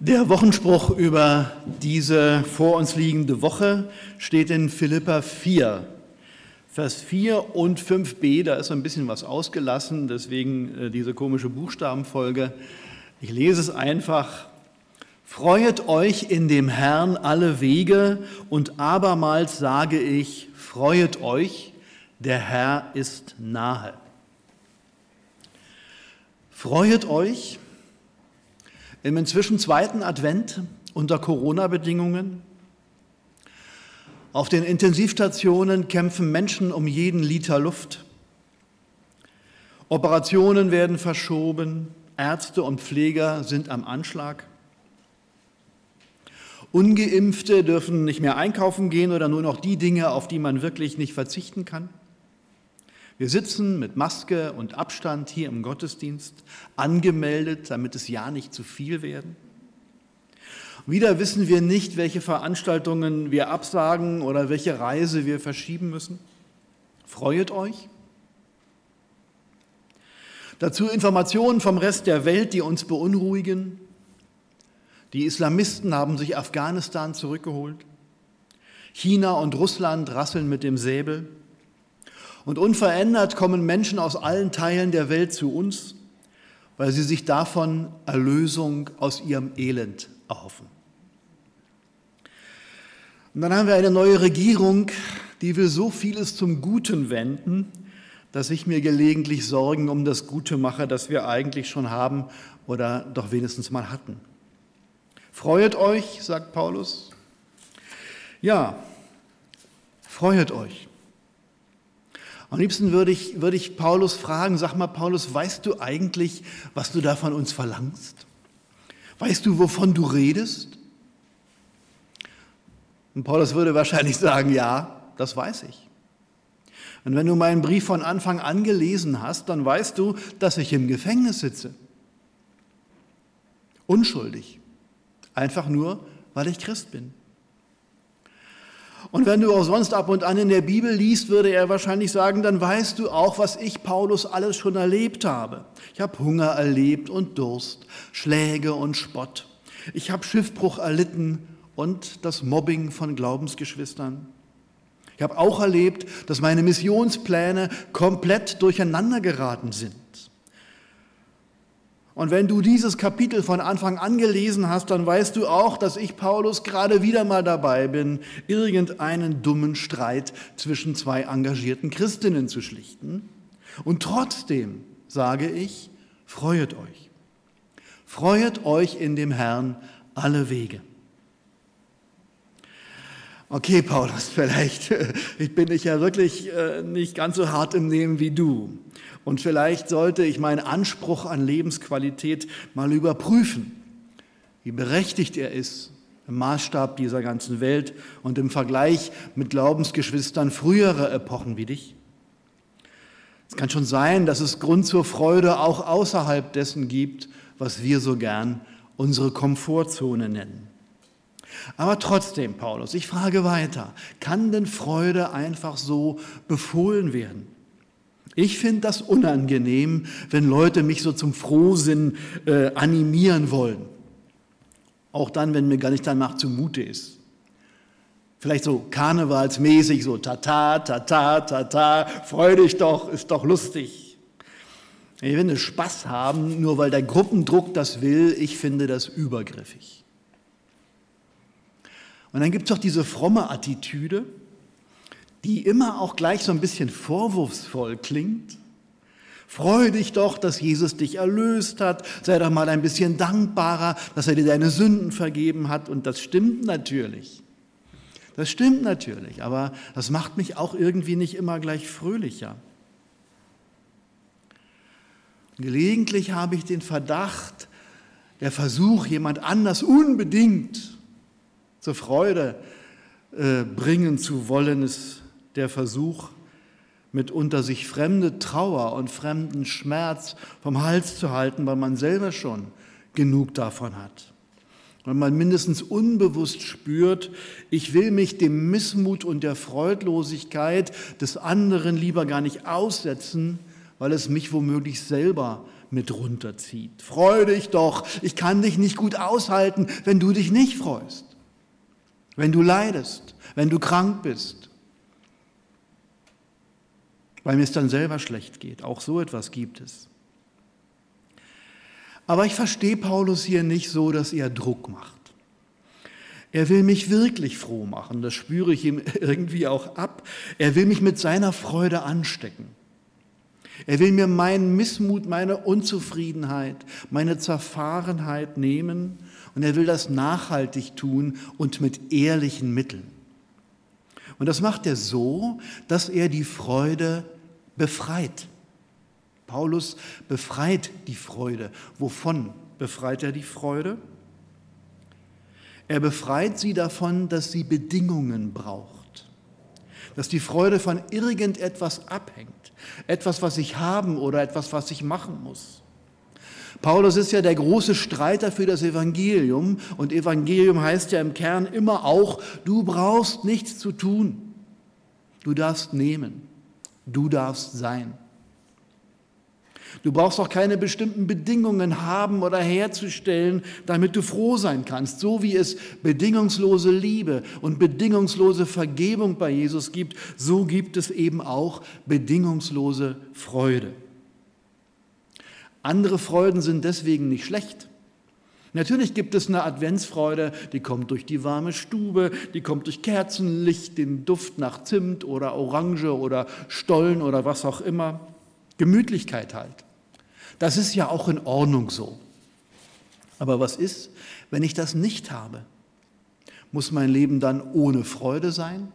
Der Wochenspruch über diese vor uns liegende Woche steht in Philippa 4, Vers 4 und 5b. Da ist ein bisschen was ausgelassen, deswegen äh, diese komische Buchstabenfolge. Ich lese es einfach. Freuet euch in dem Herrn alle Wege und abermals sage ich, freuet euch, der Herr ist nahe. Freuet euch, im inzwischen zweiten Advent unter Corona-Bedingungen. Auf den Intensivstationen kämpfen Menschen um jeden Liter Luft. Operationen werden verschoben, Ärzte und Pfleger sind am Anschlag. Ungeimpfte dürfen nicht mehr einkaufen gehen oder nur noch die Dinge, auf die man wirklich nicht verzichten kann. Wir sitzen mit Maske und Abstand hier im Gottesdienst, angemeldet, damit es ja nicht zu viel werden. Wieder wissen wir nicht, welche Veranstaltungen wir absagen oder welche Reise wir verschieben müssen. Freuet euch. Dazu Informationen vom Rest der Welt, die uns beunruhigen. Die Islamisten haben sich Afghanistan zurückgeholt. China und Russland rasseln mit dem Säbel. Und unverändert kommen Menschen aus allen Teilen der Welt zu uns, weil sie sich davon Erlösung aus ihrem Elend erhoffen. Und dann haben wir eine neue Regierung, die will so vieles zum Guten wenden, dass ich mir gelegentlich Sorgen um das Gute mache, das wir eigentlich schon haben oder doch wenigstens mal hatten. Freuet euch, sagt Paulus. Ja, freuet euch. Am liebsten würde ich, würde ich Paulus fragen, sag mal Paulus, weißt du eigentlich, was du da von uns verlangst? Weißt du, wovon du redest? Und Paulus würde wahrscheinlich sagen, ja, das weiß ich. Und wenn du meinen Brief von Anfang an gelesen hast, dann weißt du, dass ich im Gefängnis sitze. Unschuldig. Einfach nur, weil ich Christ bin. Und wenn du auch sonst ab und an in der Bibel liest, würde er wahrscheinlich sagen, dann weißt du auch, was ich, Paulus, alles schon erlebt habe. Ich habe Hunger erlebt und Durst, Schläge und Spott. Ich habe Schiffbruch erlitten und das Mobbing von Glaubensgeschwistern. Ich habe auch erlebt, dass meine Missionspläne komplett durcheinander geraten sind. Und wenn du dieses Kapitel von Anfang an gelesen hast, dann weißt du auch, dass ich, Paulus, gerade wieder mal dabei bin, irgendeinen dummen Streit zwischen zwei engagierten Christinnen zu schlichten. Und trotzdem sage ich, freuet euch. Freuet euch in dem Herrn alle Wege. Okay, Paulus, vielleicht ich bin ich ja wirklich äh, nicht ganz so hart im Nehmen wie du. Und vielleicht sollte ich meinen Anspruch an Lebensqualität mal überprüfen, wie berechtigt er ist im Maßstab dieser ganzen Welt und im Vergleich mit Glaubensgeschwistern früherer Epochen wie dich. Es kann schon sein, dass es Grund zur Freude auch außerhalb dessen gibt, was wir so gern unsere Komfortzone nennen. Aber trotzdem, Paulus, ich frage weiter, kann denn Freude einfach so befohlen werden? Ich finde das unangenehm, wenn Leute mich so zum Frohsinn äh, animieren wollen. Auch dann, wenn mir gar nicht danach zumute ist. Vielleicht so karnevalsmäßig, so tata, tata, tata, freu dich doch, ist doch lustig. Ich finde Spaß haben, nur weil der Gruppendruck das will, ich finde das übergriffig. Und dann gibt es auch diese fromme Attitüde, die immer auch gleich so ein bisschen vorwurfsvoll klingt. Freu dich doch, dass Jesus dich erlöst hat. Sei doch mal ein bisschen dankbarer, dass er dir deine Sünden vergeben hat. Und das stimmt natürlich. Das stimmt natürlich, aber das macht mich auch irgendwie nicht immer gleich fröhlicher. Gelegentlich habe ich den Verdacht, der Versuch, jemand anders unbedingt zur Freude äh, bringen zu wollen, ist der Versuch, mitunter sich fremde Trauer und fremden Schmerz vom Hals zu halten, weil man selber schon genug davon hat. Weil man mindestens unbewusst spürt, ich will mich dem Missmut und der Freudlosigkeit des anderen lieber gar nicht aussetzen, weil es mich womöglich selber mit runterzieht. Freu dich doch, ich kann dich nicht gut aushalten, wenn du dich nicht freust, wenn du leidest, wenn du krank bist, weil mir es dann selber schlecht geht. Auch so etwas gibt es. Aber ich verstehe Paulus hier nicht so, dass er Druck macht. Er will mich wirklich froh machen, das spüre ich ihm irgendwie auch ab. Er will mich mit seiner Freude anstecken. Er will mir meinen Missmut, meine Unzufriedenheit, meine Zerfahrenheit nehmen und er will das nachhaltig tun und mit ehrlichen Mitteln. Und das macht er so, dass er die Freude befreit. Paulus befreit die Freude. Wovon befreit er die Freude? Er befreit sie davon, dass sie Bedingungen braucht, dass die Freude von irgendetwas abhängt, etwas, was ich haben oder etwas, was ich machen muss. Paulus ist ja der große Streiter für das Evangelium und Evangelium heißt ja im Kern immer auch, du brauchst nichts zu tun, du darfst nehmen, du darfst sein. Du brauchst auch keine bestimmten Bedingungen haben oder herzustellen, damit du froh sein kannst. So wie es bedingungslose Liebe und bedingungslose Vergebung bei Jesus gibt, so gibt es eben auch bedingungslose Freude. Andere Freuden sind deswegen nicht schlecht. Natürlich gibt es eine Adventsfreude, die kommt durch die warme Stube, die kommt durch Kerzenlicht, den Duft nach Zimt oder Orange oder Stollen oder was auch immer. Gemütlichkeit halt. Das ist ja auch in Ordnung so. Aber was ist, wenn ich das nicht habe? Muss mein Leben dann ohne Freude sein?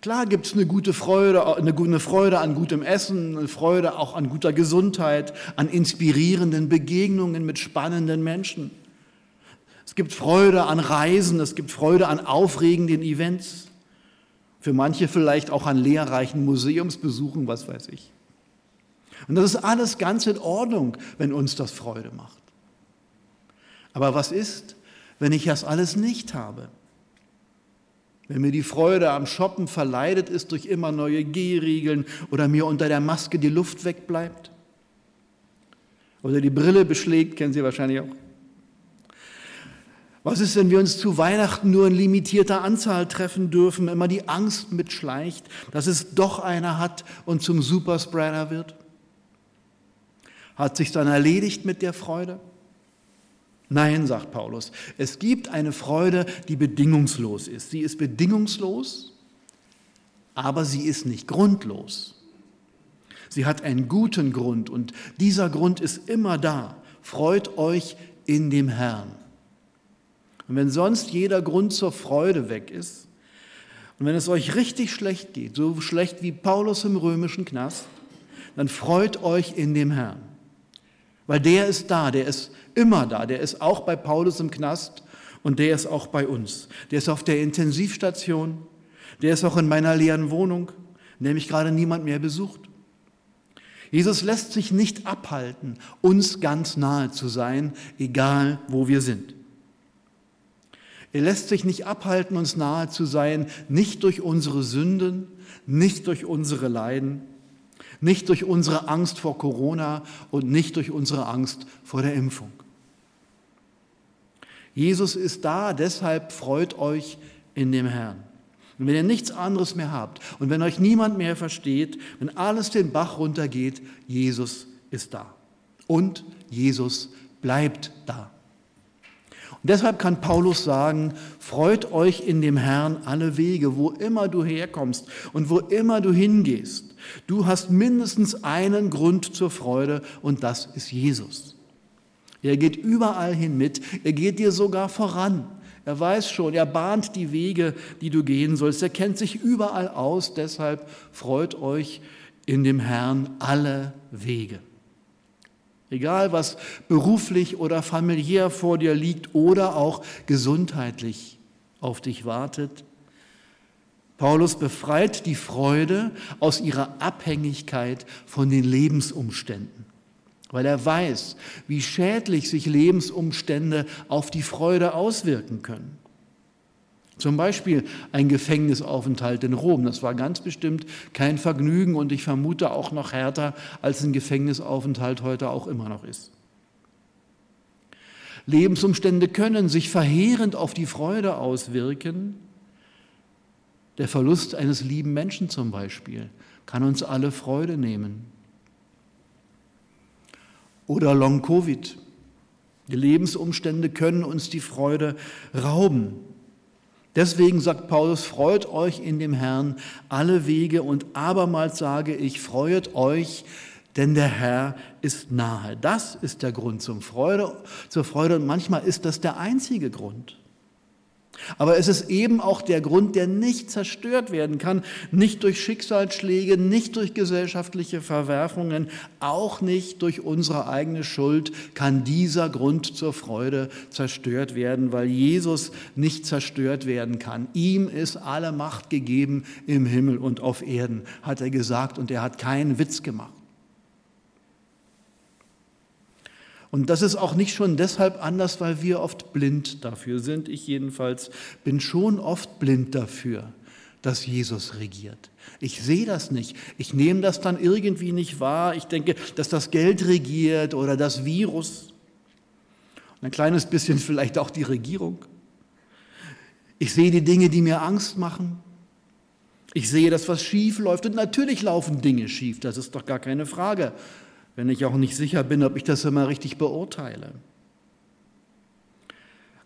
Klar gibt es eine gute Freude, eine Freude an gutem Essen, eine Freude auch an guter Gesundheit, an inspirierenden Begegnungen mit spannenden Menschen. Es gibt Freude an Reisen, es gibt Freude an aufregenden Events. Für manche vielleicht auch an lehrreichen Museumsbesuchen, was weiß ich. Und das ist alles ganz in Ordnung, wenn uns das Freude macht. Aber was ist, wenn ich das alles nicht habe? Wenn mir die Freude am Shoppen verleidet ist durch immer neue Gehriegeln oder mir unter der Maske die Luft wegbleibt? Oder die Brille beschlägt, kennen Sie wahrscheinlich auch. Was ist, wenn wir uns zu Weihnachten nur in limitierter Anzahl treffen dürfen, immer die Angst mitschleicht, dass es doch einer hat und zum Superspreader wird? Hat sich dann erledigt mit der Freude? Nein, sagt Paulus, es gibt eine Freude, die bedingungslos ist. Sie ist bedingungslos, aber sie ist nicht grundlos. Sie hat einen guten Grund und dieser Grund ist immer da. Freut euch in dem Herrn. Und wenn sonst jeder Grund zur Freude weg ist, und wenn es euch richtig schlecht geht, so schlecht wie Paulus im römischen Knast, dann freut euch in dem Herrn. Weil der ist da, der ist immer da, der ist auch bei Paulus im Knast und der ist auch bei uns. Der ist auf der Intensivstation, der ist auch in meiner leeren Wohnung, in der mich gerade niemand mehr besucht. Jesus lässt sich nicht abhalten, uns ganz nahe zu sein, egal wo wir sind. Er lässt sich nicht abhalten, uns nahe zu sein, nicht durch unsere Sünden, nicht durch unsere Leiden, nicht durch unsere Angst vor Corona und nicht durch unsere Angst vor der Impfung. Jesus ist da, deshalb freut euch in dem Herrn. Und wenn ihr nichts anderes mehr habt und wenn euch niemand mehr versteht, wenn alles den Bach runtergeht, Jesus ist da. Und Jesus bleibt da. Und deshalb kann Paulus sagen, freut euch in dem Herrn alle Wege, wo immer du herkommst und wo immer du hingehst. Du hast mindestens einen Grund zur Freude und das ist Jesus. Er geht überall hin mit, er geht dir sogar voran. Er weiß schon, er bahnt die Wege, die du gehen sollst. Er kennt sich überall aus, deshalb freut euch in dem Herrn alle Wege. Egal, was beruflich oder familiär vor dir liegt oder auch gesundheitlich auf dich wartet. Paulus befreit die Freude aus ihrer Abhängigkeit von den Lebensumständen, weil er weiß, wie schädlich sich Lebensumstände auf die Freude auswirken können. Zum Beispiel ein Gefängnisaufenthalt in Rom. Das war ganz bestimmt kein Vergnügen und ich vermute auch noch härter, als ein Gefängnisaufenthalt heute auch immer noch ist. Lebensumstände können sich verheerend auf die Freude auswirken. Der Verlust eines lieben Menschen zum Beispiel kann uns alle Freude nehmen. Oder Long-Covid. Die Lebensumstände können uns die Freude rauben. Deswegen sagt Paulus, freut euch in dem Herrn alle Wege und abermals sage ich, freut euch, denn der Herr ist nahe. Das ist der Grund zum Freude, zur Freude und manchmal ist das der einzige Grund. Aber es ist eben auch der Grund, der nicht zerstört werden kann, nicht durch Schicksalsschläge, nicht durch gesellschaftliche Verwerfungen, auch nicht durch unsere eigene Schuld kann dieser Grund zur Freude zerstört werden, weil Jesus nicht zerstört werden kann. Ihm ist alle Macht gegeben im Himmel und auf Erden, hat er gesagt, und er hat keinen Witz gemacht. Und das ist auch nicht schon deshalb anders, weil wir oft blind dafür sind. Ich jedenfalls bin schon oft blind dafür, dass Jesus regiert. Ich sehe das nicht. Ich nehme das dann irgendwie nicht wahr. Ich denke, dass das Geld regiert oder das Virus. Und ein kleines bisschen vielleicht auch die Regierung. Ich sehe die Dinge, die mir Angst machen. Ich sehe, dass was schief läuft. Und natürlich laufen Dinge schief, das ist doch gar keine Frage wenn ich auch nicht sicher bin, ob ich das immer richtig beurteile.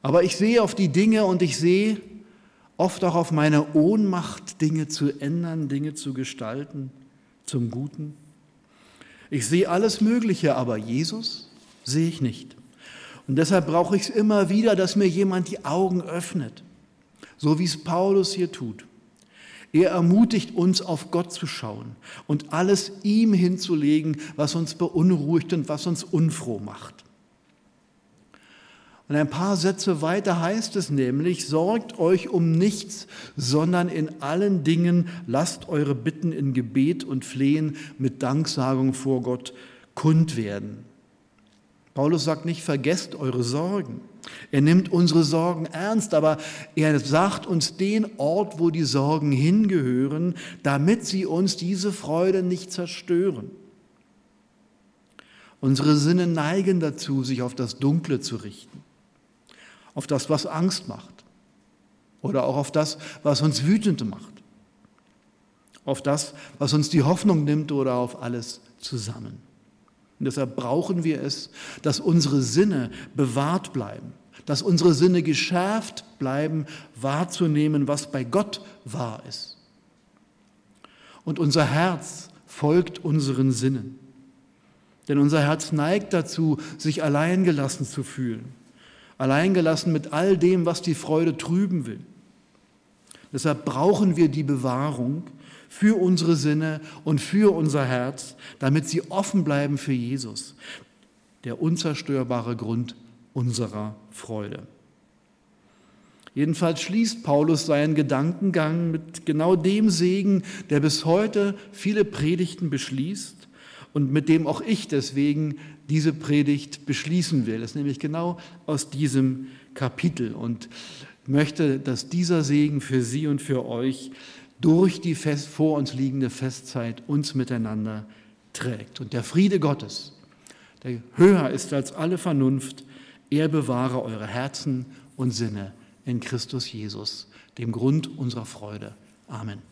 Aber ich sehe auf die Dinge und ich sehe oft auch auf meine Ohnmacht, Dinge zu ändern, Dinge zu gestalten zum Guten. Ich sehe alles Mögliche, aber Jesus sehe ich nicht. Und deshalb brauche ich es immer wieder, dass mir jemand die Augen öffnet, so wie es Paulus hier tut. Er ermutigt uns, auf Gott zu schauen und alles ihm hinzulegen, was uns beunruhigt und was uns unfroh macht. Und ein paar Sätze weiter heißt es nämlich, sorgt euch um nichts, sondern in allen Dingen lasst eure Bitten in Gebet und Flehen mit Danksagung vor Gott kund werden. Paulus sagt nicht, vergesst eure Sorgen. Er nimmt unsere Sorgen ernst, aber er sagt uns den Ort, wo die Sorgen hingehören, damit sie uns diese Freude nicht zerstören. Unsere Sinne neigen dazu, sich auf das Dunkle zu richten, auf das, was Angst macht oder auch auf das, was uns wütend macht, auf das, was uns die Hoffnung nimmt oder auf alles zusammen. Und deshalb brauchen wir es, dass unsere Sinne bewahrt bleiben, dass unsere Sinne geschärft bleiben, wahrzunehmen, was bei Gott wahr ist. Und unser Herz folgt unseren Sinnen. Denn unser Herz neigt dazu, sich alleingelassen zu fühlen. Alleingelassen mit all dem, was die Freude trüben will. Deshalb brauchen wir die Bewahrung, für unsere Sinne und für unser Herz, damit sie offen bleiben für Jesus, der unzerstörbare Grund unserer Freude. Jedenfalls schließt Paulus seinen Gedankengang mit genau dem Segen, der bis heute viele Predigten beschließt und mit dem auch ich deswegen diese Predigt beschließen will. Das ist nämlich genau aus diesem Kapitel und möchte, dass dieser Segen für Sie und für euch durch die fest, vor uns liegende Festzeit uns miteinander trägt. Und der Friede Gottes, der höher ist als alle Vernunft, er bewahre eure Herzen und Sinne in Christus Jesus, dem Grund unserer Freude. Amen.